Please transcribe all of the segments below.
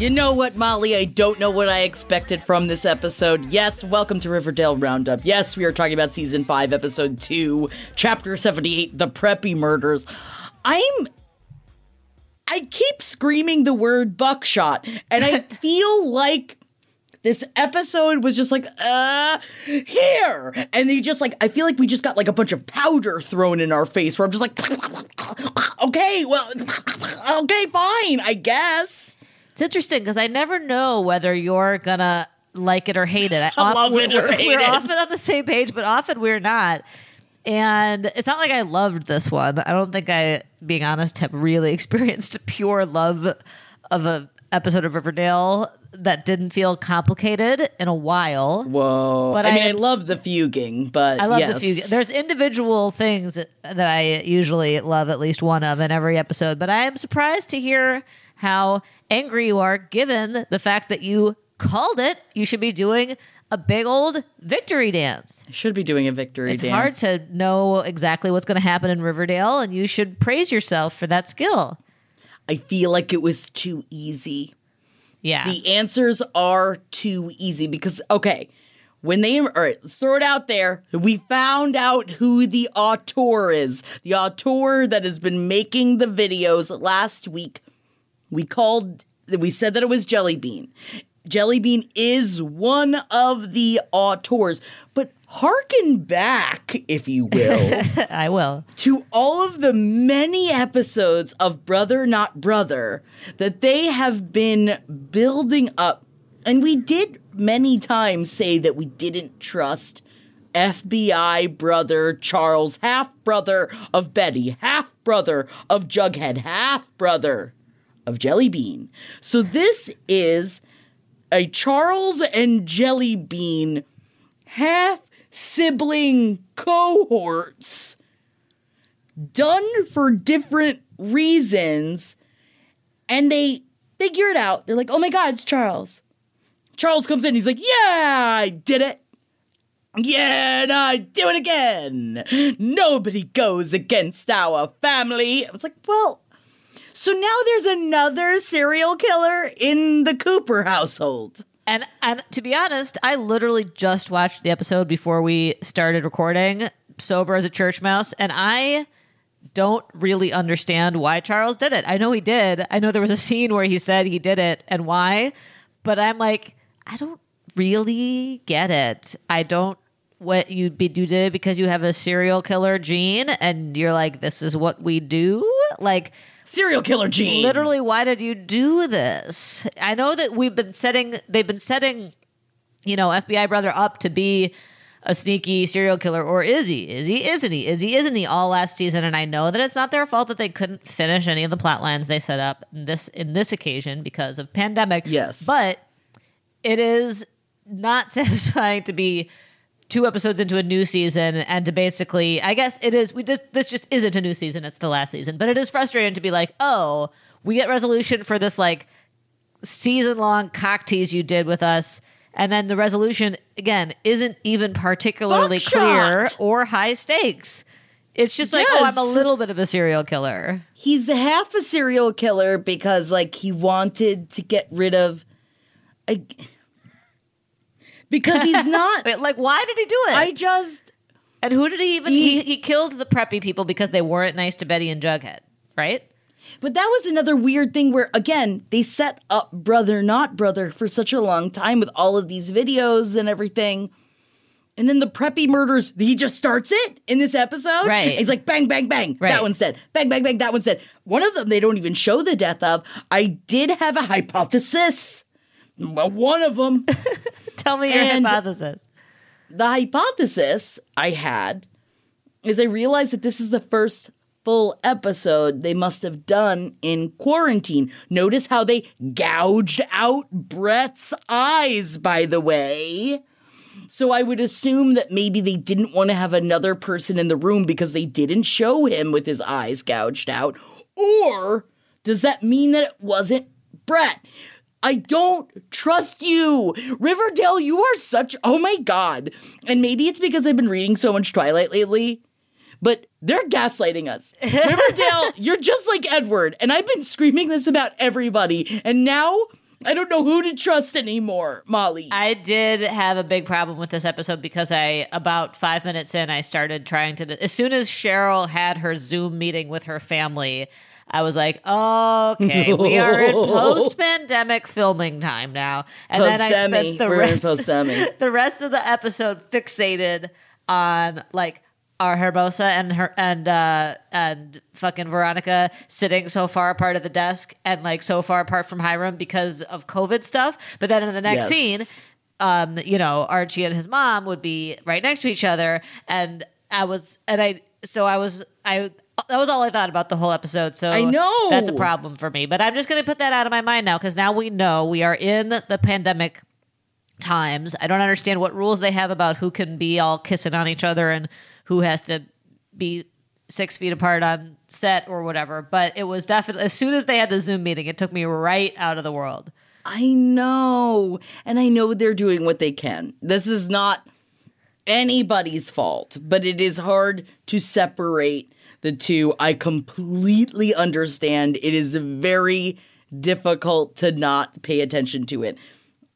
You know what, Molly? I don't know what I expected from this episode. Yes, welcome to Riverdale Roundup. Yes, we are talking about season 5, episode 2, chapter 78, The Preppy Murders. I'm. I keep screaming the word buckshot, and I feel like this episode was just like, uh, here. And they just like, I feel like we just got like a bunch of powder thrown in our face where I'm just like, okay, well, okay, fine, I guess. It's interesting because I never know whether you're gonna like it or hate it. I love we're, it or we're- hate we're it. often on the same page, but often we're not. And it's not like I loved this one. I don't think I, being honest, have really experienced pure love of a episode of Riverdale that didn't feel complicated in a while. Whoa. But I mean, I I, am s- love the fuging, but I love yes. the few. There's individual things that I usually love at least one of in every episode, but I am surprised to hear how angry you are given the fact that you called it. You should be doing a big old victory dance. I should be doing a victory It's dance. hard to know exactly what's going to happen in Riverdale, and you should praise yourself for that skill. I feel like it was too easy. Yeah. The answers are too easy because okay, when they all right, let's throw it out there. We found out who the auteur is. The auteur that has been making the videos last week. We called we said that it was Jelly Bean. Jelly Bean is one of the auteurs, but hearken back, if you will. I will. to all of the many episodes of Brother Not Brother that they have been building up. And we did many times say that we didn't trust FBI brother Charles, half brother of Betty, half brother of Jughead, half brother of Jelly Bean. So this is a Charles and Jelly Bean half sibling cohorts done for different reasons and they figure it out. They're like, oh my God, it's Charles. Charles comes in, he's like, yeah, I did it. Yeah, and I do it again. Nobody goes against our family. I was like, well, so now there's another serial killer in the Cooper household. And and to be honest, I literally just watched the episode before we started recording, sober as a church mouse, and I don't really understand why Charles did it. I know he did. I know there was a scene where he said he did it and why, but I'm like, I don't really get it. I don't what you'd be you did it because you have a serial killer gene and you're like this is what we do? Like Serial killer gene. literally why did you do this? I know that we've been setting they've been setting you know fbi brother up to be a sneaky serial killer or is he? Is he? Isn't he? Is he? Isn't he all last season? And i know that it's not their fault that they couldn't finish any of the plot lines they set up in this in this occasion because of pandemic. Yes. but it is not satisfying to be two episodes into a new season and to basically I guess it is we just this just isn't a new season, it's the last season. But it is frustrating to be like, oh, we get resolution for this like season long cock tease you did with us. And then the resolution again isn't even particularly Buckshot! clear or high stakes. It's just like, oh, I'm a little bit of a serial killer. He's half a serial killer because like he wanted to get rid of I, because he's not But, like, why did he do it? I just and who did he even? He- He, he killed the preppy people because they weren't nice to Betty and Jughead, right? But that was another weird thing where, again, they set up Brother Not Brother for such a long time with all of these videos and everything. And then the preppy murders, he just starts it in this episode. Right. He's like bang, bang, bang. Right. That one's dead. Bang, bang, bang. That one's dead. One of them they don't even show the death of. I did have a hypothesis. Well, one of them. Tell me your And- hypothesis. the hypothesis I had is I realized that this is the first full episode they must have done in quarantine. Notice how they gouged out Brett's eyes, by the way. So I would assume that maybe they didn't want to have another person in the room because they didn't show him with his eyes gouged out. Or does that mean that it wasn't Brett? I don't trust you. Riverdale, you are such oh my god. And maybe it's because I've been reading so much Twilight lately, but they're gaslighting us. Riverdale, you're just like Edward, and I've been screaming this about everybody, and now I don't know who to trust anymore, Molly. I did have a big problem with this episode because I, about five minutes in, I started trying to. As soon as Cheryl had her Zoom meeting with her family, I was like, okay, we are in post pandemic filming time now. And then I spent the We're rest, the rest of the episode fixated on like our Hermosa and her and uh and fucking Veronica sitting so far apart at the desk and like so far apart from Hiram because of COVID stuff. But then in the next Yes. scene, um, you know, Archie and his mom would be right next to each other, and I was, and I, so I was, I, that was all I thought about the whole episode. So I know. that's a problem for me. But I'm just going to put that out of my mind now because now we know we are in the pandemic times. I don't understand what rules they have about who can be all kissing on each other and who has to be six feet apart on set or whatever. But it was definitely as soon as they had the Zoom meeting, it took me right out of the world. I know. And I know they're doing what they can. This is not anybody's fault, but it is hard to separate the two. I completely understand. It is very difficult to not pay attention to it.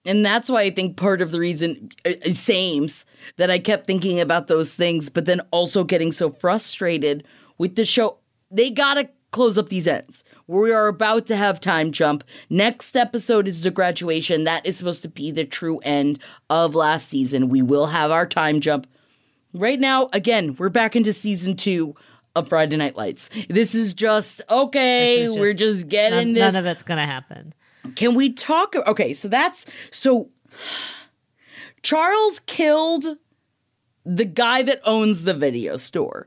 And that's why I think part of the reason, uh, uh, sames, that I kept thinking about those things, but then also getting so frustrated with the show. They gotta close up these ends. We are about to have time jump. Next episode is the graduation. That is supposed to be the true end of last season. We will have our time jump. Right now, again, we're back into season two of Friday Night Lights. This is just okay. Is we're just none, getting this None of it's to happen. can we talk? Okay, so that's so. Charles killed the guy that owns the video store.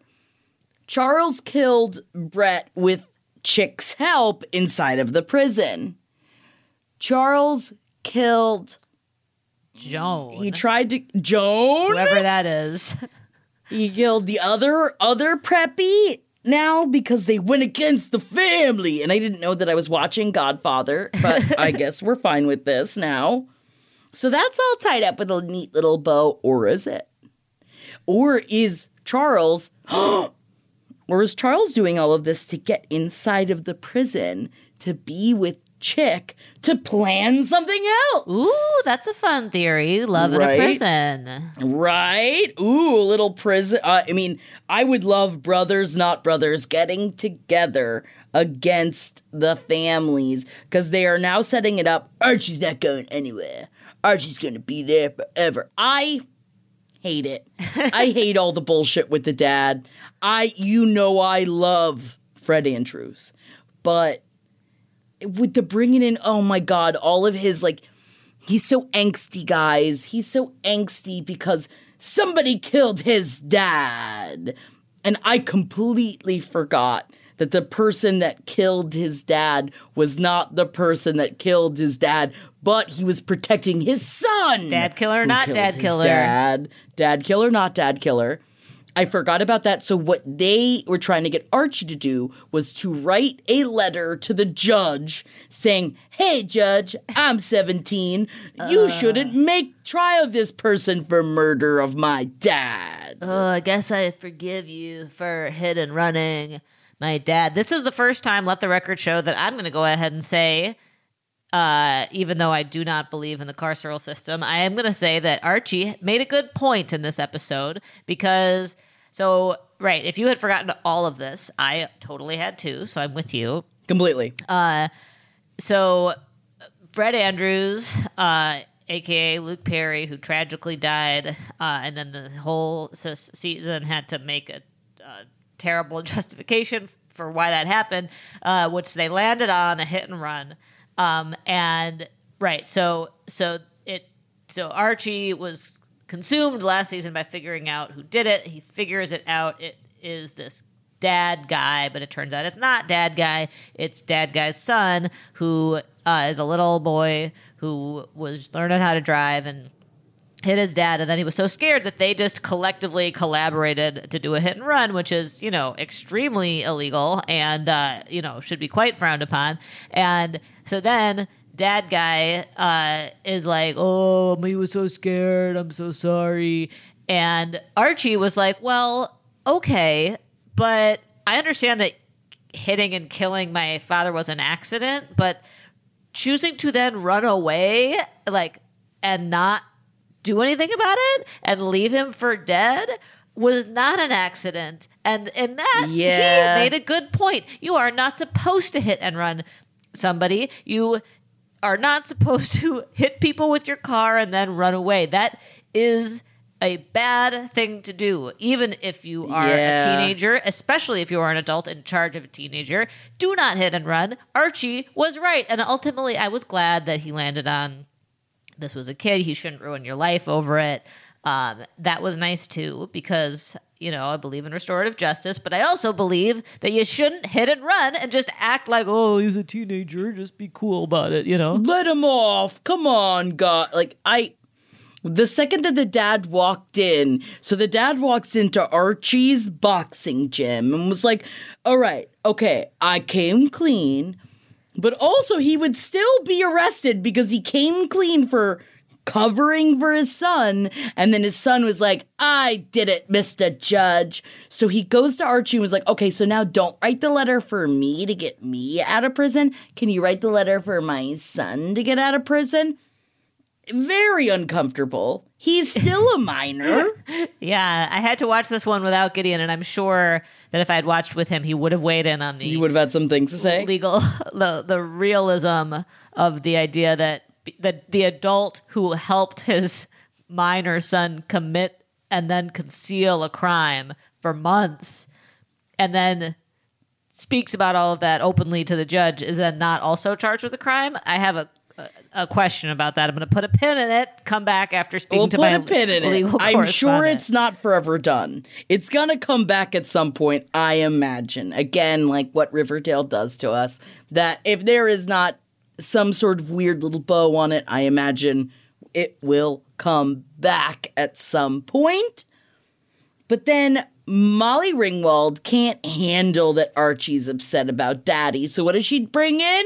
Charles killed Brett with Chick's help inside of the prison. Charles killed. Joan, He tried to Joan. whoever that is. He killed the other other preppy now because they went against the family. And I didn't know that I was watching Godfather, but I guess we're fine with this now. So that's all tied up with a neat little bow, or is it? Or is Charles or is Charles doing all of this to get inside of the prison to be with Chick to plan something else? Ooh, that's a fun theory. Love in a prison. Right? Ooh, a little prison. Uh, I mean, I would love brothers, not brothers, getting together against the families because they are now setting it up. Archie's not going anywhere. Archie's going to be there forever. I hate it. I hate all the bullshit with the dad. I, you know, I love Fred Andrews, but with the bringing in, oh my god, all of his like He's so angsty, guys. He's so angsty because somebody killed his dad. And I completely forgot that the person that killed his dad was not the person that killed his dad, but he was protecting his son. Dad killer, not dad killer. Dad, dad killer, not dad killer. I forgot about that. So what they were trying to get Archie to do was to write a letter to the judge saying, "Hey judge, I'm 17. You shouldn't make trial of this person for murder of my dad." Oh, I guess I forgive you for hit and running my dad. This is the first time, let the record show, that I'm going to go ahead and say, uh, even though I do not believe in the carceral system, I am going to say that Archie made a good point in this episode because, so, right, if you had forgotten all of this, I totally had too, so I'm with you. Completely. Uh, So, Fred Andrews, uh, aka Luke Perry, who tragically died, uh, and then the whole s- season had to make a, uh terrible justification for why that happened, uh, which they landed on a hit and run. Um, and right, so so it so Archie was consumed last season by figuring out who did it. He figures it out. It is this dad guy, but it turns out it's not dad guy. It's dad guy's son, who uh, is a little boy who was learning how to drive and hit his dad. And then he was so scared that they just collectively collaborated to do a hit and run, which is, you know, extremely illegal and, uh, you know, should be quite frowned upon. And so then dad guy uh, is like, oh, he was so scared. I'm so sorry. And Archie was like, well, okay, but I understand that hitting and killing my father was an accident, but choosing to then run away, like, and not do anything about it and leave him for dead was not an accident. And in that, Yeah. he made a good point. You are not supposed to hit and run somebody. You are not supposed to hit people with your car and then run away. That is a bad thing to do, even if you are Yeah. a teenager, especially if you are an adult in charge of a teenager. Do not hit and run. Archie was right. And ultimately, I was glad that he landed on this was a kid. He shouldn't ruin your life over it. Um, that was nice too, because, you know, I believe in restorative justice, but I also believe that you shouldn't hit and run and just act like, oh, he's a teenager. Just be cool about it, you know? Let him off. Come on, God. Like I the second that the dad walked in, so the dad walks into Archie's boxing gym and was like, "All right, okay, I came clean." But also he would still be arrested because he came clean for covering for his son and then his son was like, "I did it, Mr. Judge." So he goes to Archie and was like, "Okay, so now don't write the letter for me to get me out of prison. Can you write the letter for my son to get out of prison?" very uncomfortable. He's still a minor. Yeah, I had to watch this one without Gideon, and I'm sure that if I had watched with him, he would have weighed in on the you would have had some things to say. legal the the realism of the idea that the the adult who helped his minor son commit and then conceal a crime for months and then speaks about all of that openly to the judge is then not also charged with a crime i have a a, question about that i'm going to put a pin in it come back after speaking We'll to put my a pin in it. I'm sure it's not forever done. It's gonna come back at some point, I imagine. Again, like what Riverdale does to us. That if there is not some sort of weird little bow on it, I imagine it will come back at some point. But then Molly Ringwald can't handle that Archie's upset about Daddy. So what does she bring in?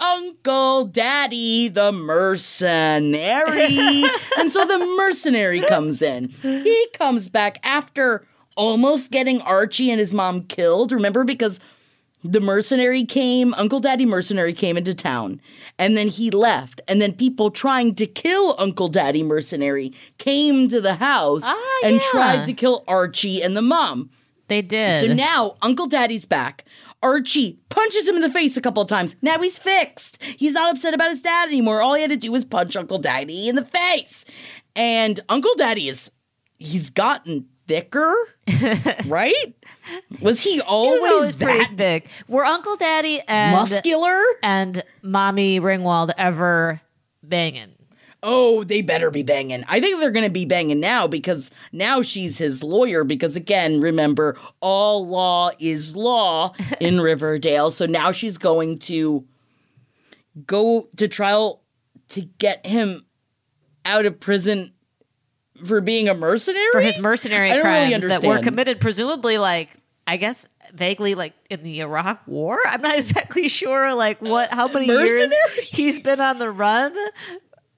Uncle Daddy, the mercenary. and so the mercenary comes in. He comes back after almost getting Archie and his mom killed. Remember? Because the mercenary came, Uncle Daddy Mercenary came into town, and then he left. And then people trying to kill Uncle Daddy Mercenary came to the house Ah, and yeah. tried to kill Archie and the mom. they did So now Uncle Daddy's back. Archie punches him in the face a couple of times. Now he's fixed. He's not upset about his dad anymore. All he had to do was punch Uncle Daddy in the face. And Uncle Daddy is he's gotten thicker, right? Was he he always, was always pretty that thick were uncle daddy and muscular? and mommy Ringwald ever banging? Oh, they better be banging. I think they're going to be banging now because now she's his lawyer. Because again, remember, all law is law in Riverdale. So now she's going to go to trial to get him out of prison for being a mercenary for his mercenary don't really crimes that were committed, presumably like I guess vaguely like in the Iraq War. I'm not exactly sure like what how many years he's been on the run.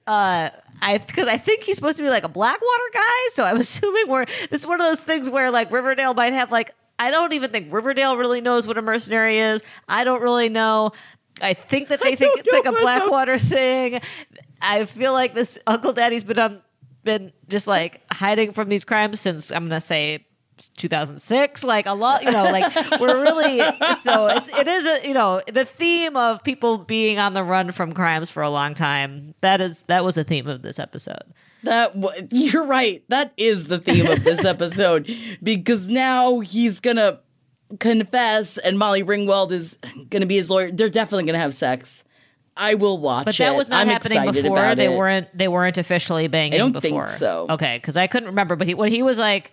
Uh, I because I think he's supposed to be like a Blackwater guy, so I'm assuming we're this is one of those things where like Riverdale might have like I don't even think Riverdale really knows what a mercenary is. I don't really know. I think that they think it's like a. Blackwater thing. I feel like this Uncle Daddy's been on been just like hiding from these crimes since I'm gonna say 2006 like a lot you know like we're really so it's it is a you know the theme of people being on the run from crimes for a long time that is that was a theme of this episode That w- you're right. That is the theme of this episode because now he's gonna confess, and Molly Ringwald is gonna be his lawyer. They're definitely gonna have sex. I will watch but it. that was not happening before they it. weren't they weren't officially banging I don't think before so. okay because i couldn't remember but he, when he was like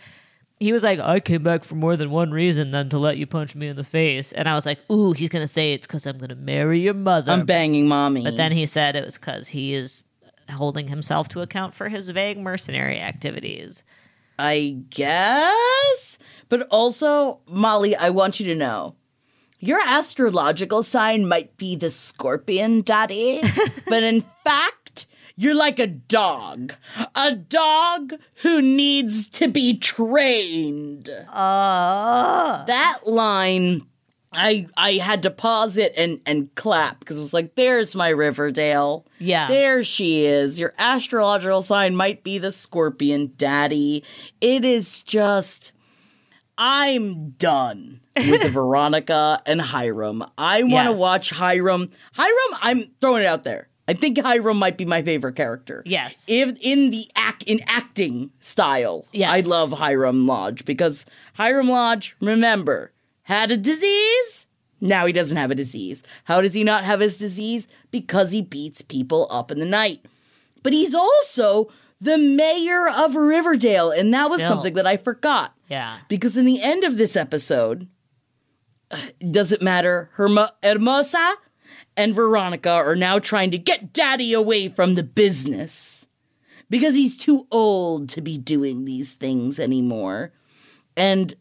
he was like i came back for more than one reason than to let you punch me in the face and i was like ooh he's gonna say it's because i'm gonna marry your mother I'm banging mommy. But then he said it was because he is holding himself to account for his vague mercenary activities. I guess. But also, Molly, I want you to know your astrological sign might be the scorpion, Daddy, but in fact, you're like a dog. A dog who needs to be trained. that line. I I had to pause it and and clap because it was like, there's my Riverdale. Yeah. There she is. Your astrological sign might be the scorpion, daddy. It is just I'm done with Veronica and Hiram. I want to Yes. watch Hiram. Hiram, I'm throwing it out there. I think Hiram might be my favorite character. Yes. If in the act in acting style, Yes. I love Hiram Lodge because Hiram Lodge, remember, had a disease. Now he doesn't have a disease. How does he not have his disease? Because he beats people up in the night. But he's also the mayor of Riverdale, and that was something that I forgot. Yeah. Because in the end of this episode, does it matter? Herma- Hermosa and Veronica are now trying to get Daddy away from the business because he's too old to be doing these things anymore. And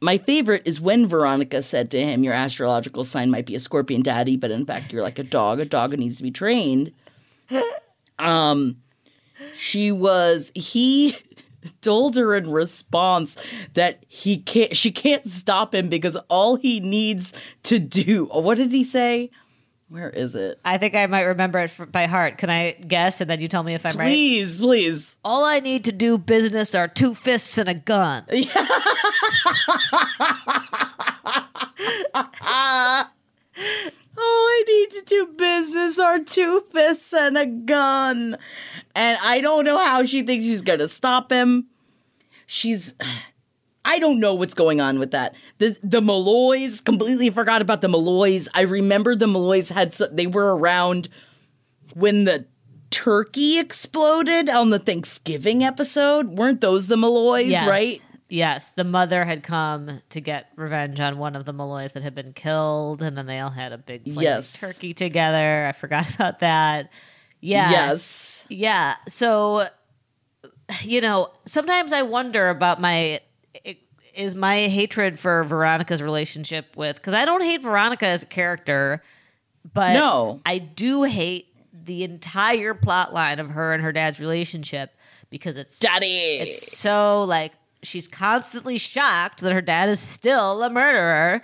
my favorite is when Veronica said to him, Your astrological sign might be a scorpion daddy, but in fact, you're like a dog, a dog that needs to be trained. Um, she was, he told her in response that he can't, she can't stop him because all he needs to do, oh, what did he say? Where is it? I think I might remember it by heart. Can I guess and then you tell me if I'm right? Please, please. All I need to do business are two fists and a gun. All I need to do business are two fists and a gun. And I don't know how she thinks she's going to stop him. She's. I don't know what's going on with that. The the Malloys completely forgot about the Malloys. I remember the Malloys had they were around when the turkey exploded on the Thanksgiving episode. Weren't those the Malloys, Yes. right? Yes. The mother had come to get revenge on one of the Malloys that had been killed, and then they all had a big Yes. turkey together. I forgot about that. Yeah. Yes. Yeah. So, you know, sometimes I wonder about my is my hatred for Veronica's relationship with because I don't hate Veronica as a character, but No. I do hate the entire plot line of her and her dad's relationship because it's Daddy. It's so like she's constantly shocked that her dad is still a murderer.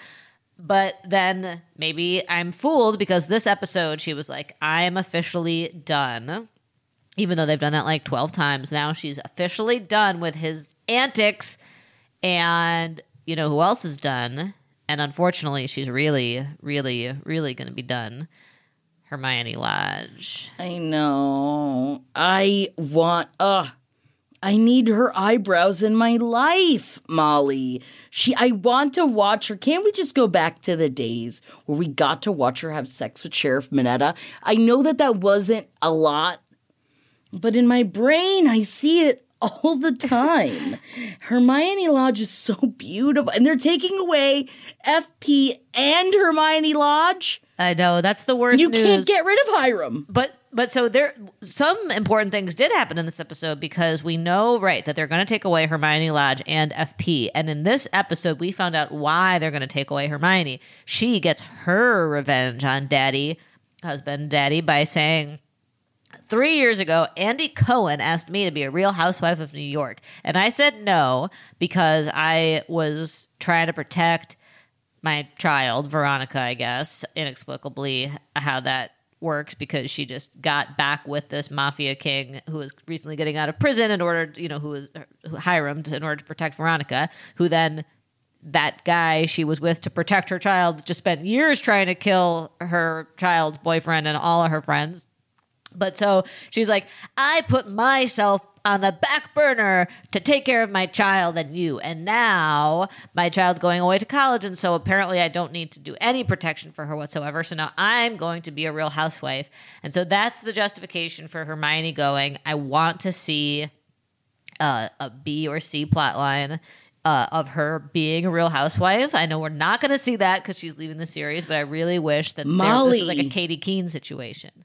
But then maybe I'm fooled because this episode she was like, I'm officially done. Even though they've done that like 12 times now, she's officially done with his antics. And you know who else is done? And unfortunately, she's really, really, really going to be done. Hermione Lodge. I know. I want uh I need her eyebrows in my life, Molly. She I want to watch her. Can't we just go back to the days where we got to watch her have sex with Sheriff Minetta? I know that that wasn't a lot, but in my brain I see it all the time. Hermione Lodge is so beautiful and they're taking away FP and Hermione Lodge. I know that's the worst You news. can't get rid of Hiram. But but so there some important things did happen in this episode because we know right that they're going to take away Hermione Lodge and FP and in this episode we found out why they're going to take away Hermione. She gets her revenge on Daddy, husband Daddy by saying Three years ago, Andy Cohen asked me to be a real housewife of New York. And I said no because I was trying to protect my child, Veronica, I guess, inexplicably how that works because she just got back with this mafia king who was recently getting out of prison in order, you know, who was er, who Hiram in order to protect Veronica, who then that guy she was with to protect her child just spent years trying to kill her child's boyfriend and all of her friends. But so she's like, I put myself on the back burner to take care of my child and you. And now my child's going away to college. And so apparently I don't need to do any protection for her whatsoever. So now I'm going to be a real housewife. And so that's the justification for Hermione going, I want to see uh, a B or C plot line. Uh, of her being a real housewife. I know we're not going to see that because she's leaving the series, but I really wish that there, this was like a Katy Keene situation.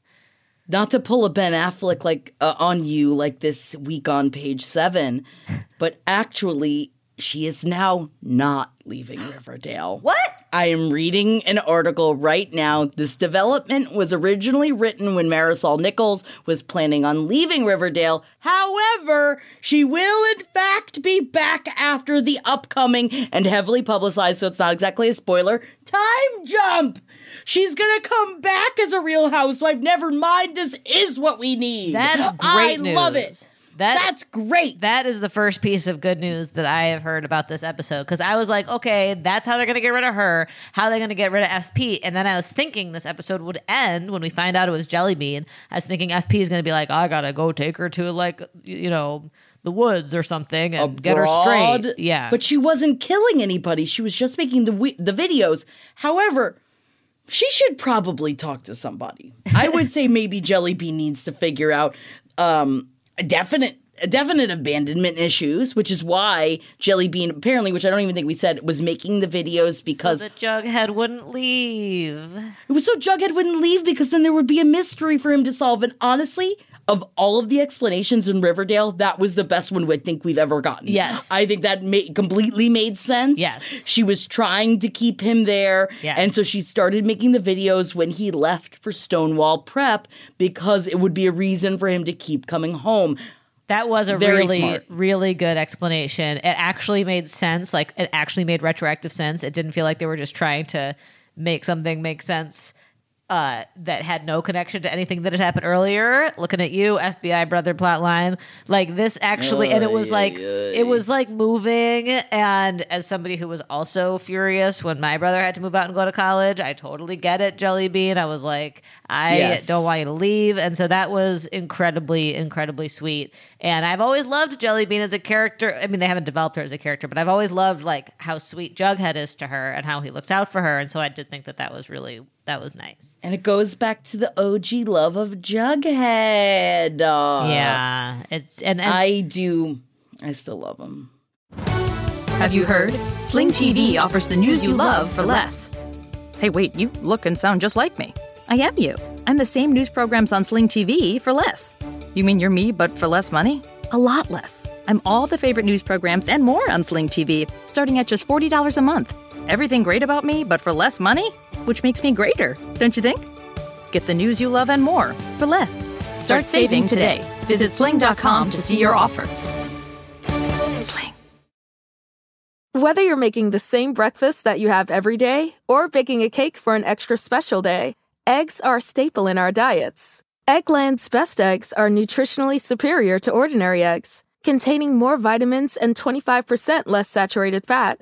Not to pull a Ben Affleck like uh, on you like this week on page seven, but actually, she is now not leaving Riverdale. What? I am reading an article right now. This development was originally written when Marisol Nichols was planning on leaving Riverdale. However, she will in fact be back after the upcoming and heavily publicized, so it's not exactly a spoiler, time jump. She's gonna come back as a real housewife. Never mind, this is what we need. That's great. I great love news. it. That- That's great. That is the first piece of good news that I have heard about this episode because I was like, okay, that's how they're going to get rid of her. How are they going to get rid of FP? And then I was thinking this episode would end when we find out it was Jellybean. I was thinking FP is going to be like, I got to go take her to like, you know, the woods or something and get her straight. Yeah. But she wasn't killing anybody. She was just making the the videos. However, she should probably talk to somebody. I would say maybe Jellybean needs to figure out um, a definite a definite abandonment issues, which is why Jellybean apparently, which I don't even think we said, was making the videos because the Jughead wouldn't leave. it was so Jughead wouldn't leave because then there would be a mystery for him to solve. And honestly, of all of the explanations in Riverdale, that was the best one we think we've ever gotten. Yes. I think that made, completely made sense. Yes. She was trying to keep him there. Yes. And so she started making the videos when he left for Stonewall Prep because it would be a reason for him to keep coming home. That was a Very really, smart. really good explanation. It actually made sense. Like it actually made retroactive sense. It didn't feel like they were just trying to make something make sense uh, that had no connection to anything that had happened earlier. Looking at you, FBI brother plotline. Like this actually, and it was like it was like moving. And as somebody who was also furious when my brother had to move out and go to college, I totally get it, Jelly Bean. I was like, I Yes. don't want you to leave. And so that was incredibly, incredibly sweet. And I've always loved Jelly Bean as a character. I mean, they haven't developed her as a character, but I've always loved like how sweet Jughead is to her and how he looks out for her. And so I did think that that was really that was nice. And it goes back to the OG love of Jughead. Uh, yeah, it's and, and I do. I still love him. Have you heard? Sling TV offers the news you love for less. Hey, wait, you look and sound just like me. I am you. I'm the same news programs on Sling TV for less. You mean you're me, but for less money? A lot less. I'm all the favorite news programs and more on Sling TV, starting at just $40 a month. Everything great about me, but for less money? Which makes me greater, don't you think? Get the news you love and more for less. Start saving today. Visit sling.com to see your offer. Sling. Whether you're making the same breakfast that you have every day or baking a cake for an extra special day, eggs are a staple in our diets. Eggland's best eggs are nutritionally superior to ordinary eggs, containing more vitamins and 25% less saturated fat.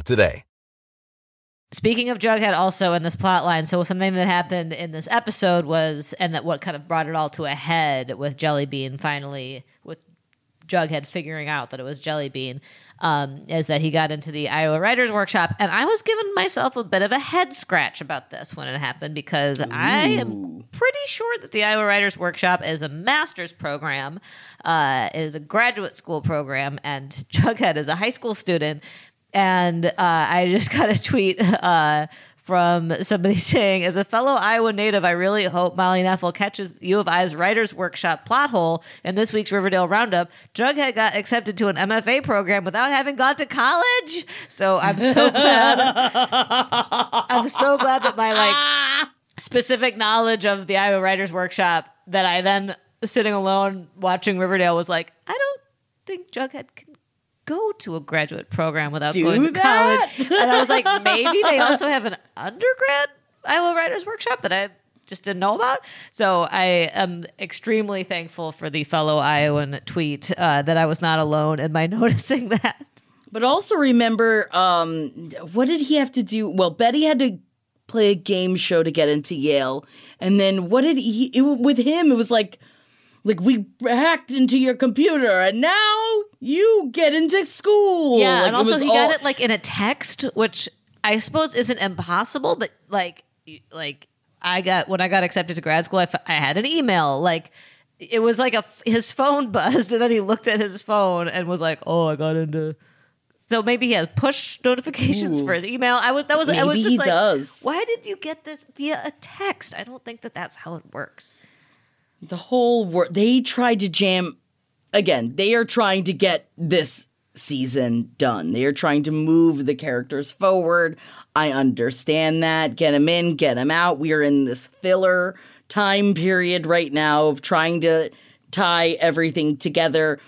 today. Speaking of Jughead, also in this plot line, so something that happened in this episode was, and that what kind of brought it all to a head with Jellybean finally, with Jughead figuring out that it was Jellybean, um, is that he got into the Iowa Writers Workshop. And I was giving myself a bit of a head scratch about this when it happened because I am pretty sure that the Iowa Writers Workshop is a master's program, uh, is a graduate school program, and Jughead is a high school student. And uh, I just got a tweet uh, from somebody saying, as a fellow Iowa native, I really hope Molly Knefel catches U of I's Writers Workshop plot hole in this week's Riverdale Roundup. Jughead got accepted to an MFA program without having gone to college. So I'm so glad. I'm so glad that my like specific knowledge of the Iowa Writers Workshop that I then sitting alone watching Riverdale was like, I don't think Jughead can go to a graduate program without Do going to that? college. And I was like, maybe they also have an undergrad Iowa Writers Workshop that I just didn't know about. So I am extremely thankful for the fellow Iowan tweet uh, that I was not alone in my noticing that. But also remember, um, what did he have to do? Well, Betty had to play a game show to get into Yale, and then what did he? It, with him, it was like, like we hacked into your computer, and now you get into school. Yeah, Like, and also he all- got it like in a text, which I suppose isn't impossible, but like, like I got when I got accepted to grad school, I, f- I had an email like. It was like a f- his phone buzzed, and then he looked at his phone and was like, "Oh, I got into." So maybe he has push notifications for his email. I was that was I was just like, does. why did you get this via a text? I don't think that that's how it works. The whole world they tried to jam again they are trying to get this season done. They are trying to move the characters forward. I understand that. Get them in get them out. We are in this filler time period right now of trying to tie everything together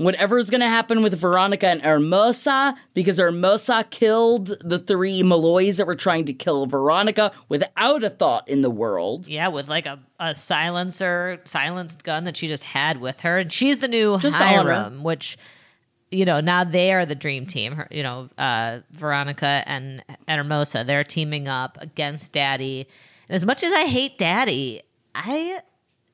whatever's going to happen with Veronica and Hermosa, because Hermosa killed the three Malloys that were trying to kill Veronica without a thought in the world. Yeah, with like a, a silencer, silenced gun that she just had with her. And she's the new Just. Hiram, which, you know, now they are the dream team. Her, you know, uh, Veronica and, and Hermosa, they're teaming up against Daddy. And as much as I hate Daddy, I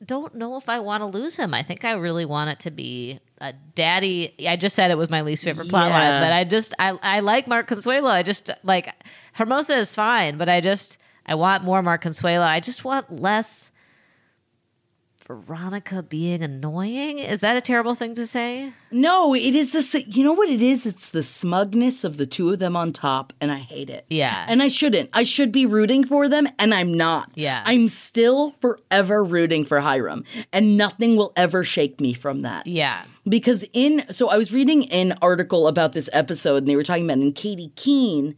don't know if I want to lose him. I think I really want it to be a daddy. I just said it was my least favorite plot Yeah. line, but I just I I like Mark Consuelo. I just like Hermosa is fine, but I just I want more Mark Consuelo. I just want less Veronica being annoying. Is that a terrible thing to say? No, it is this. You know what it is? It's the smugness of the two of them on top, and I hate it. Yeah. And I shouldn't. I should be rooting for them, and I'm not. Yeah. I'm still forever rooting for Hiram, and nothing will ever shake me from that. Yeah. Because in so I was reading an article about this episode, and they were talking about and Katy Keene.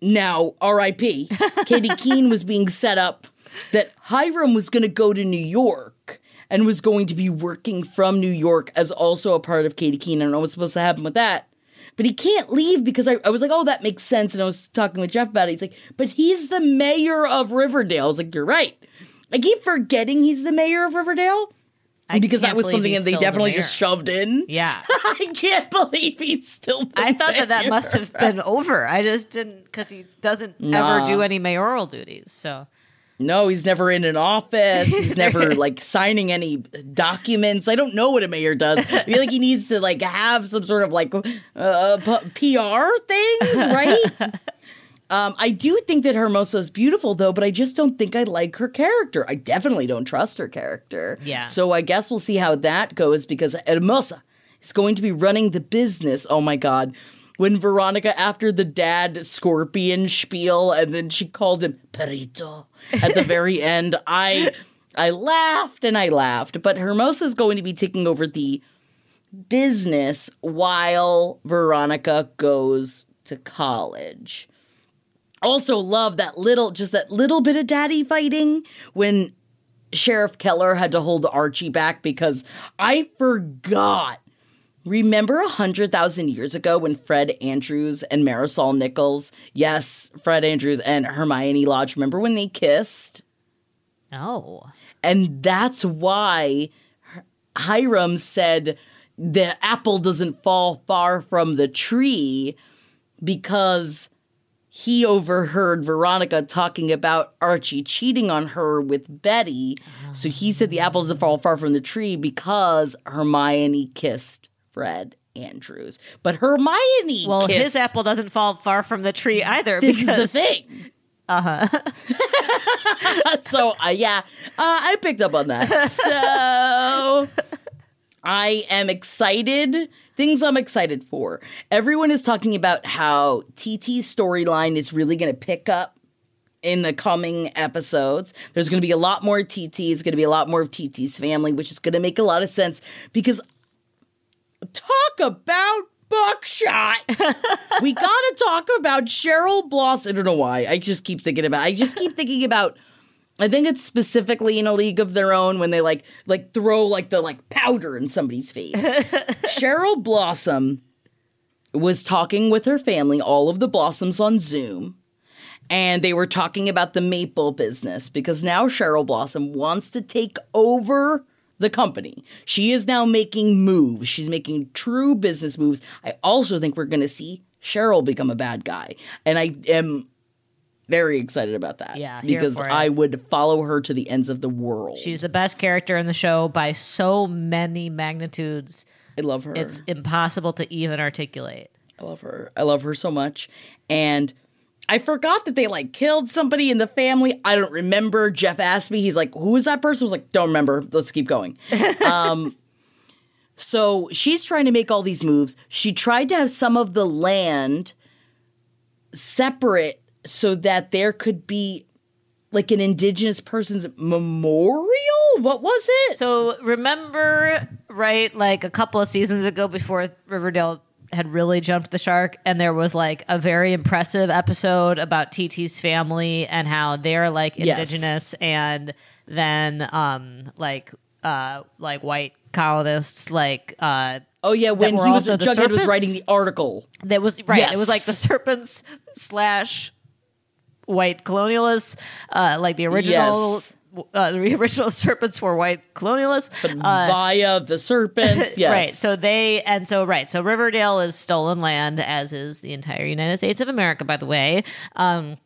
Now, R.I.P. Katy Keene was being set up that Hiram was going to go to New York and was going to be working from New York as also a part of Katy Keene. I don't know what's supposed to happen with that. But he can't leave because I, I was like, oh, that makes sense. And I was talking with Jeff about it. He's like, but he's the mayor of Riverdale. I was like, you're right. I keep forgetting he's the mayor of Riverdale I because that was something that they still the definitely just shoved in. Yeah. I can't believe he's still. I thought that that must have been over. I just didn't because he doesn't Nah. ever do any mayoral duties. So No, he's never in an office. He's never like signing any documents. I don't know what a mayor does. I feel like he needs to like have some sort of like uh, p- PR things, right? um, I do think that Hermosa is beautiful though, but I just don't think I like her character. I definitely don't trust her character. Yeah. So I guess we'll see how that goes because Hermosa is going to be running the business. Oh my god. When Veronica, after the dad scorpion spiel, and then she called him Perrito at the very end, I I laughed and I laughed. But Hermosa is going to be taking over the business while Veronica goes to college. Also love that little just that little bit of daddy fighting when Sheriff Keller had to hold Archie back because I forgot. Remember a hundred thousand years ago when Fred Andrews and Marisol Nichols, yes, Fred Andrews and Hermione Lodge, remember when they kissed? No. And that's why Hiram said the apple doesn't fall far from the tree because he overheard Veronica talking about Archie cheating on her with Betty. So he said the apple doesn't fall far from the tree because Hermione kissed Fred Andrews. But Hermione Well, kissed his apple doesn't fall far from the tree either this because is the thing. Uh huh. so uh, yeah, uh, I picked up on that. So I am excited. Things I'm excited for. Everyone is talking about how TT's storyline is really going to pick up in the coming episodes. There's going to be a lot more TT. It's going to be a lot more of TT's family, which is going to make a lot of sense because talk about buckshot. we got to talk about Cheryl Blossom. I don't know why. I just keep thinking about. I just keep thinking about. I think it's specifically in a league of their own when they like like throw like the like powder in somebody's face. Cheryl Blossom was talking with her family, all of the Blossoms on Zoom, and they were talking about the maple business because now Cheryl Blossom wants to take over the company. She is now making moves. She's making true business moves. I also think we're going to see Cheryl become a bad guy. And I am very excited about that. Yeah, Because. I would follow her to the ends of the world. she's the best character in the show by so many magnitudes. I love her. It's impossible to even articulate. I love her. I love her so much. And I forgot that they like killed somebody in the family. I don't remember. Jeff asked me, he's like, who is that person? I was like, don't remember. Let's keep going. um, so she's trying to make all these moves. She tried to have some of the land separate so that there could be like an indigenous person's memorial. What was it? So remember, right, like a couple of seasons ago before Riverdale had really jumped the shark, and there was like a very impressive episode about TT's family and how they're like Yes. indigenous, and then um like uh like white colonists like uh oh yeah, when he was Jughead was writing the article. that was right. It was like the serpents slash white colonialists, uh, like the original. Yes. Uh, the original serpents were white colonialists, but via the serpents. Yes. Right. So they and so right. So Riverdale is stolen land, as is the entire United States of America, by the way. Um,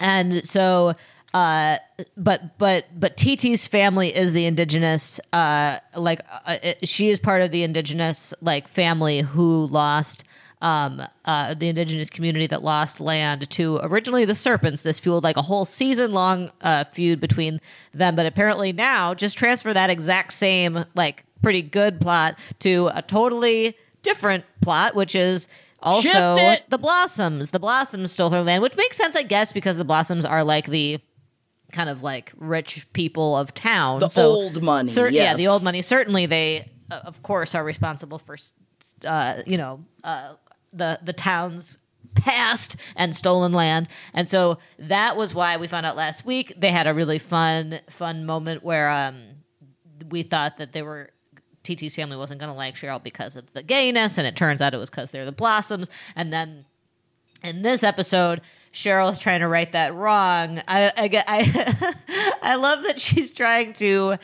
and so, uh, but but but TT's family is the indigenous. Uh, like uh, it, she is part of the indigenous like family who lost. Um, uh, the indigenous community that lost land to originally the serpents. This fueled like a whole season long uh, feud between them, but apparently now just transfer that exact same like pretty good plot to a totally different plot, which is also the Blossoms. The Blossoms stole her land, which makes sense, I guess, because the Blossoms are like the kind of like rich people of town. The so old money, cer- Yeah, the old money. Certainly, they, uh, of course, are responsible for, uh, you know, uh, the the town's past and stolen land. And so that was why we found out last week they had a really fun fun moment where um, we thought that they were TT's family wasn't going to like Cheryl because of the gayness, and it turns out it was because they're the Blossoms. And then in this episode, Cheryl is trying to right that wrong. I I I, I love that she's trying to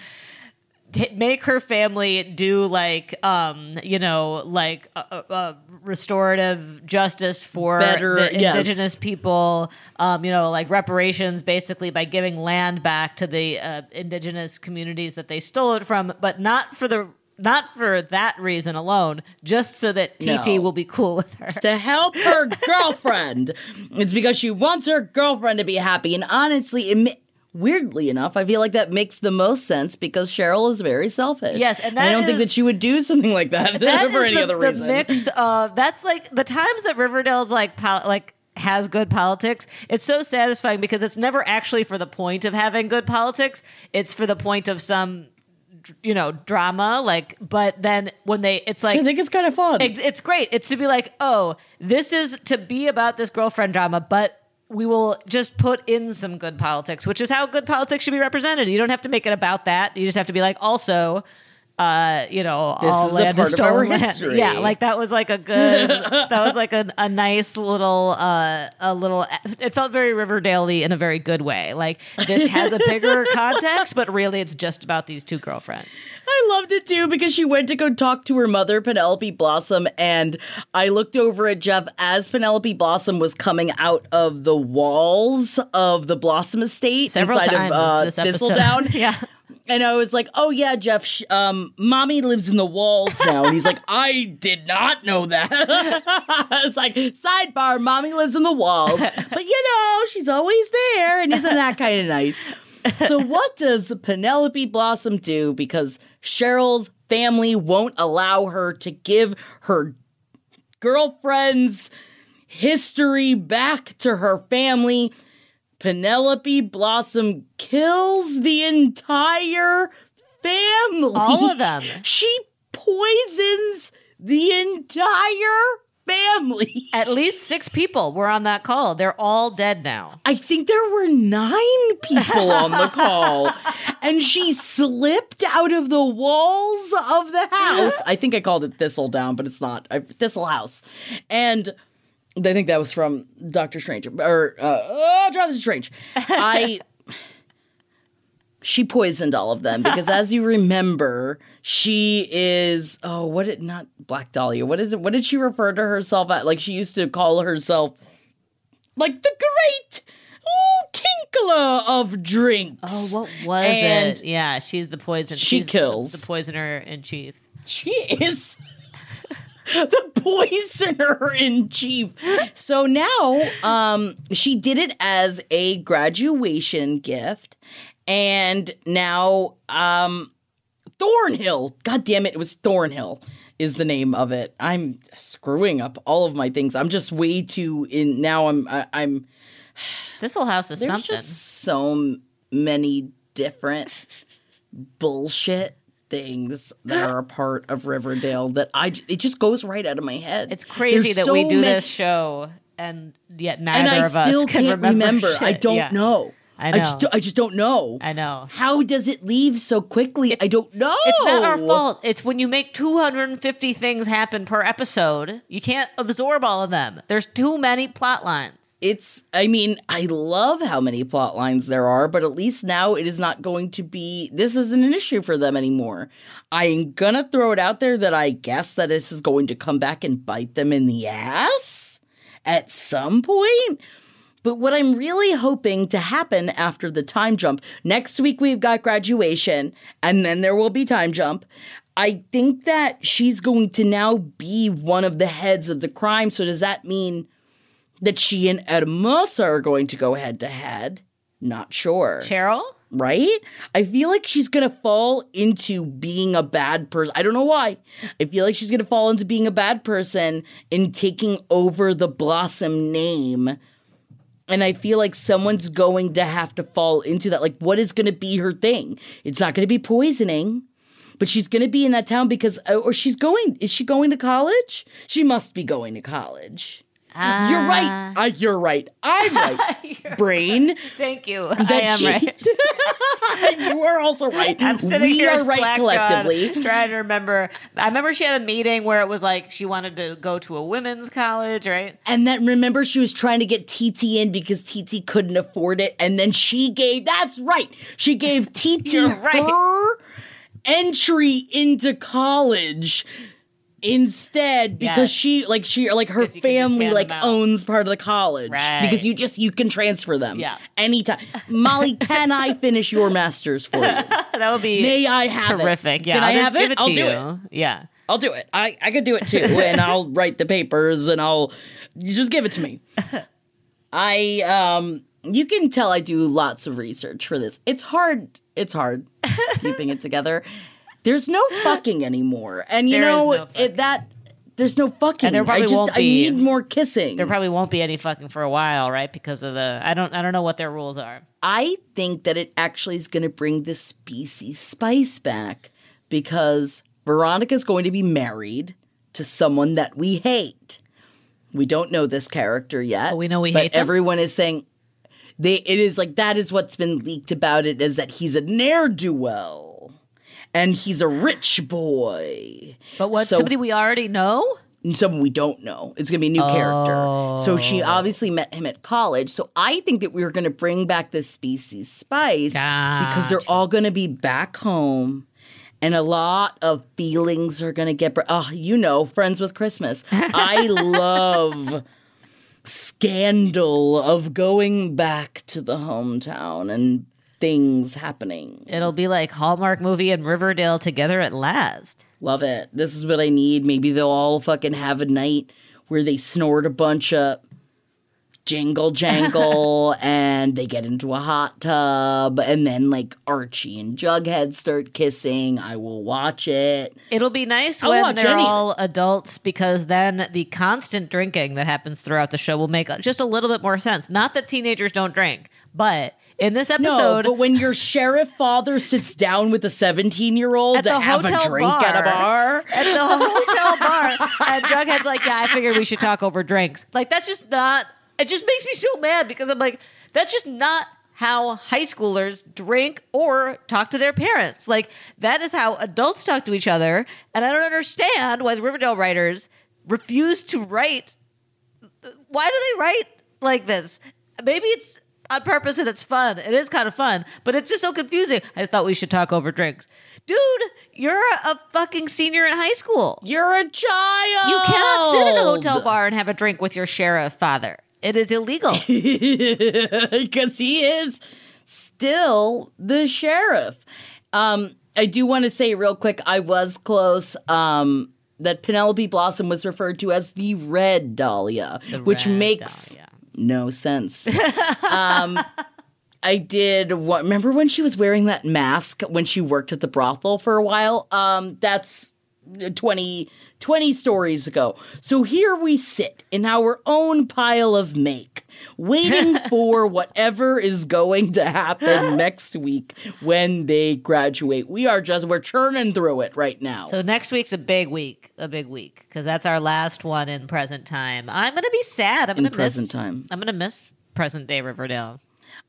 t- make her family do like um you know like uh, uh, uh, restorative justice for Better, the yes. indigenous people um you know like reparations basically by giving land back to the uh, indigenous communities that they stole it from but not for the not for that reason alone just so that TT No. will be cool with her to help her girlfriend. it's because she wants her girlfriend to be happy. And honestly, it weirdly enough, I feel like that makes the most sense because Cheryl is very selfish. Yes, and I don't think that she would do something like that, that for any the, other the reason. mix of that's like the times that Riverdale's like pol- like has good politics. It's so satisfying because it's never actually for the point of having good politics. It's for the point of some you know, drama. Like, but then when they, it's like I think it's kind of fun. it's, it's great. It's to be like, oh, this is to be about this girlfriend drama, but we will just put in some good politics, which is how good politics should be represented. You don't have to make it about that. You just have to be like, also, uh, you know, This all land is stolen land. Yeah, like that was like a good, that was like a, a nice little, uh, a little. It felt very Riverdale-y in a very good way. Like this has a bigger context, but really, it's just about these two girlfriends. I loved it too because she went to go talk to her mother, Penelope Blossom, and I looked over at Jeff as Penelope Blossom was coming out of the walls of the Blossom estate Several inside times of uh, this episode. Thistledown. yeah. And I was like, "Oh yeah, Jeff, sh- um, mommy lives in the walls now." And he's like, "I did not know that." it's like sidebar, mommy lives in the walls, but you know she's always there, and isn't that kind of nice? So what does Penelope Blossom do? Because Cheryl's family won't allow her to give her girlfriend's history back to her family. Penelope Blossom kills the entire family. All of them. She poisons the entire family. At least six people were on that call. They're all dead now. I think there were nine people on the call, and she slipped out of the walls of the house. I think I called it Thistle Down, but it's not. I, Thistle House. And I think that was from Doctor Strange or uh, oh, Jonathan Strange. I she poisoned all of them because, as you remember, she is oh, what did not Black Dahlia? What is it? What did she refer to herself at? Like she used to call herself like the great ooh tinkler of drinks. Oh, what was And it? Yeah, she's the poison. she she's the- kills. the poisoner in chief. She is the poisoner in chief. So now um she did it as a graduation gift and now um Thornhill. God damn it, it was Thornhill is the name of it. I'm screwing up all of my things. I'm just way too in now I'm I, I'm Thistle House is there's something. just so many different bullshit things that are a part of Riverdale that I it just goes right out of my head. It's crazy There's that so we do many- this show and yet and neither I of us can can't remember. I don't Yeah. know. I just, know. I just don't know. I know. How does it leave so quickly? I don't know. It's not our fault. It's when you make 250 things happen per episode, you can't absorb all of them. There's too many plot lines. It's i mean i love how many plot lines there are but at least now it is not going to be this isn't an issue for them anymore i'm gonna throw it out there that i guess that this is going to come back and bite them in the ass at some point but what I'm really hoping to happen after the time jump, next week we've got graduation, and then there will be time jump. I think that she's going to now be one of the heads of the crime. So does that mean that she and Hermosa are going to go head to head? Not sure Cheryl? right? I feel like she's gonna fall into being a bad person. I don't know why. I feel like she's gonna fall into being a bad person and taking over the Blossom name. And I feel like someone's going to have to fall into that. Like, what is gonna be her thing? It's not gonna be poisoning. But she's going to be in that town because, or she's going, is she going to college? She must be going to college. You're right. Uh, you're right. I'm right. Brain. Thank you. I am she- right. you are also right. I'm sitting we here are right collectively. trying to remember. I remember she had a meeting where it was like she wanted to go to a women's college, right? And then remember, she was trying to get TT in because TT couldn't afford it. And then she gave, that's right, she gave TT right. her entry into college instead because Yes. she like she like her Because you can just family like owns part of the college Right. because you just you can transfer them Yeah. anytime molly can i finish your masters for you That would be may i have terrific. it Yeah, can I'll i just have give it it i'll you. do it Yeah. I'll do it. I, I could do it too. and I'll write the papers and I'll you just give it to me. I um you can tell I do lots of research for this. It's hard. It's hard keeping it together. There's no fucking anymore. And you There is know no it, that there's no fucking. And there probably I just won't be. I need more kissing. There probably won't be any fucking for a while, right? Because of the I don't I don't know what their rules are. I think that it actually is going to bring the species spice back. because Veronica's going to be married to someone that we hate. We don't know this character yet. But we know we but hate everyone is saying they it is like that is what's been leaked about it is that he's a ne'er-do-well and he's a rich boy. But what So- somebody we already know? someone we don't know. It's going to be a new character. So she oh. obviously met him at college. So I think that we are going to bring back the species spice because they're all going to be back home. And a lot of feelings are going to get, br- oh, you know, friends with Christmas. I love scandal of going back to the hometown and things happening. It'll be like Hallmark movie and Riverdale together at last. Love it. This is what I need. Maybe they'll all fucking have a night where they snort a bunch of jingle jangle and they get into a hot tub and then like Archie and Jughead start kissing. I will watch it. It'll be nice I'll when they're any- all adults because then the constant drinking that happens throughout the show will make just a little bit more sense. Not that teenagers don't drink, but in this episode. No, but when your sheriff father sits down with a 17 year old to have a drink at a bar, at the hotel bar, and Jughead's like, "Yeah, I figured we should talk over drinks." Like that's just not. It just makes me so mad because I'm like, that's just not how high schoolers drink or talk to their parents. Like that is how adults talk to each other, and I don't understand why the Riverdale writers refuse to write. Why do they write like this? Maybe it's on purpose and it's fun. It is kind of fun, but it's just so confusing. I thought we should talk over drinks. Dude, you're a fucking senior in high school. you're a child. You cannot sit in a hotel bar and have a drink with your sheriff father. It is illegal. because he is still the sheriff. Um, I do want to say real quick, I was close. Um, that Penelope Blossom was referred to as the Red Dahlia, which Red makes Dahlia. No sense. um, I did. What, remember when she was wearing that mask when she worked at the brothel for a while? Um, that's 20, 20 stories ago. So here we sit in our own pile of make, waiting for whatever is going to happen next week when they graduate. We are just, we're churning through it right now. so next week's a big week, a big week, because that's our last one in present time. I'm gonna be sad. I'm gonna miss present time. I'm gonna miss present day Riverdale.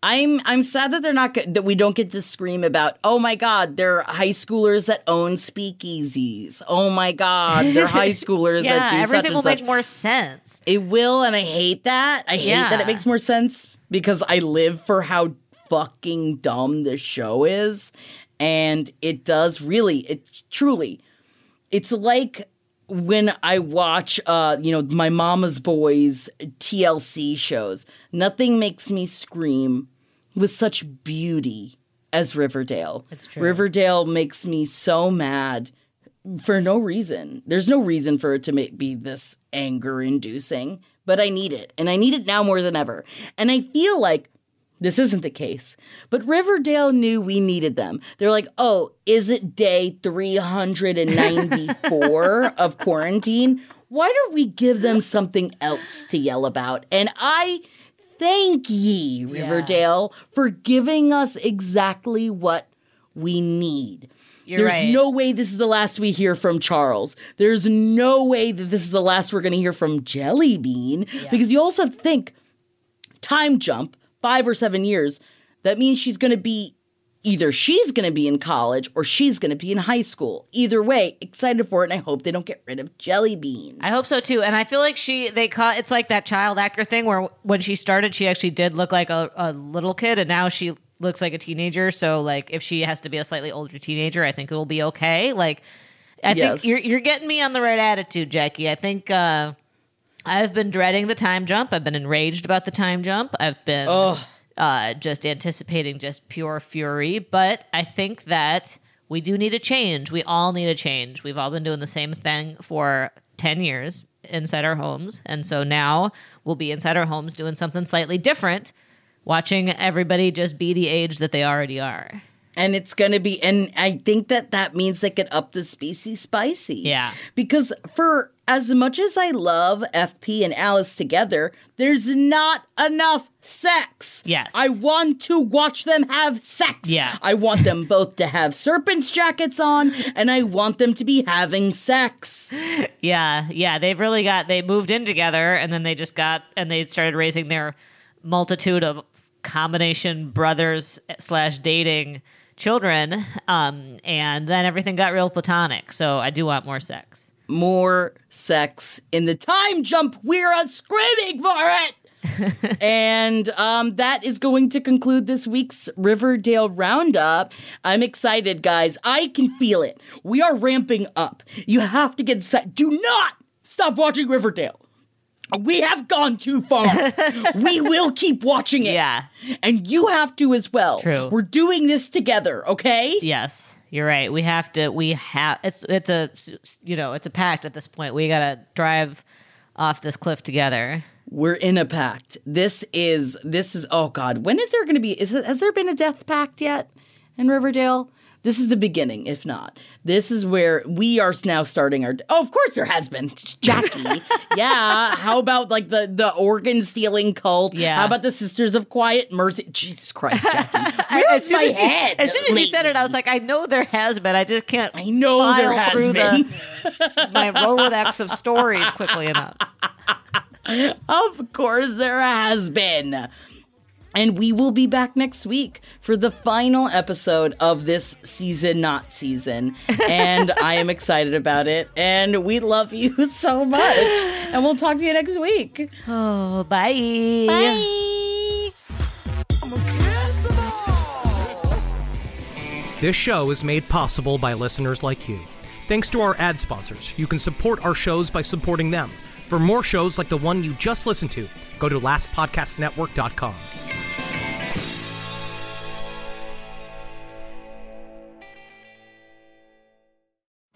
I'm I'm sad that they're not that we don't get to scream about. Oh my God, they're high schoolers that own speakeasies. Oh my God, they're high schoolers Yeah, that do speakeasies. everything will such. make more sense. It will, and I hate that. I hate Yeah. that it makes more sense because I live for how fucking dumb this show is, and it does really. It truly, it's like when I watch, uh, you know, my mama's boys TLC shows. Nothing makes me scream with such beauty as Riverdale. It's true. Riverdale makes me so mad for no reason. There's no reason for it to be this anger inducing, but I need it. And I need it now more than ever. And I feel like this isn't the case, but Riverdale knew we needed them. They're like, oh, is it day 394 of quarantine? Why don't we give them something else to yell about? And I thank ye, Riverdale, for giving us exactly what we need. You're There's right. no way this is the last we hear from Charles. There's no way that this is the last we're going to hear from Jellybean because you also have to think time jump, five or seven years. That means she's going to be either she's going to be in college or she's going to be in high school. Either way, excited for it, and I hope they don't get rid of Jelly Bean. I hope so too. And I feel like she they caught it's like that child actor thing where when she started she actually did look like a, a little kid and now she looks like a teenager. So like if she has to be a slightly older teenager, I think it'll be okay. Like I Yes. think you're you're getting me on the right attitude, Jackie. I think uh I've been dreading the time jump. I've been enraged about the time jump. I've been uh, just anticipating just pure fury. But I think that we do need a change. We all need a change. We've all been doing the same thing for 10 years inside our homes. And so now we'll be inside our homes doing something slightly different, watching everybody just be the age that they already are. and it's going to be and i think that that means they could up the species spicy Yeah. because for as much as i love fp and alice together there's not enough sex Yes. i want to watch them have sex Yeah. i want them both to have serpents jackets on and i want them to be having sex Yeah, yeah, they've really got they moved in together and then they just got and they started raising their multitude of combination brothers slash dating children, um, and then everything got real platonic. So I do want more sex. More sex in the time jump. We're a screaming for it. and um, that is going to conclude this week's Riverdale Roundup. I'm excited, guys. I can feel it. We are ramping up. You have to get set. Do not stop watching Riverdale. We have gone too far. we will keep watching it. Yeah. And you have to as well. True. We're doing this together, okay? Yes, you're right. We have to. We have. It's it's a you know it's a pact at this point. We gotta drive off this cliff together. We're in a pact. This is this is oh god. When is there going to be? Is has there been a death pact yet in Riverdale? This is the beginning. If not, this is where we are now starting our. Oh, of course there has been Jackie. yeah. How about like the the organ stealing cult? Yeah. How about the Sisters of Quiet Mercy? Jesus Christ, Jackie. As soon my as you, head? as soon as you said it, I was like, I know there has been. I just can't. I know there has been. the, my Rolodex of stories quickly enough. Of course, there has been. And we will be back next week for the final episode of this season, not season. And I am excited about it. And we love you so much. And we'll talk to you next week. Oh, bye. Bye. I'ma kill some more. This show is made possible by listeners like you. Thanks to our ad sponsors, you can support our shows by supporting them. For more shows like the one you just listened to, go to lastpodcastnetwork.com.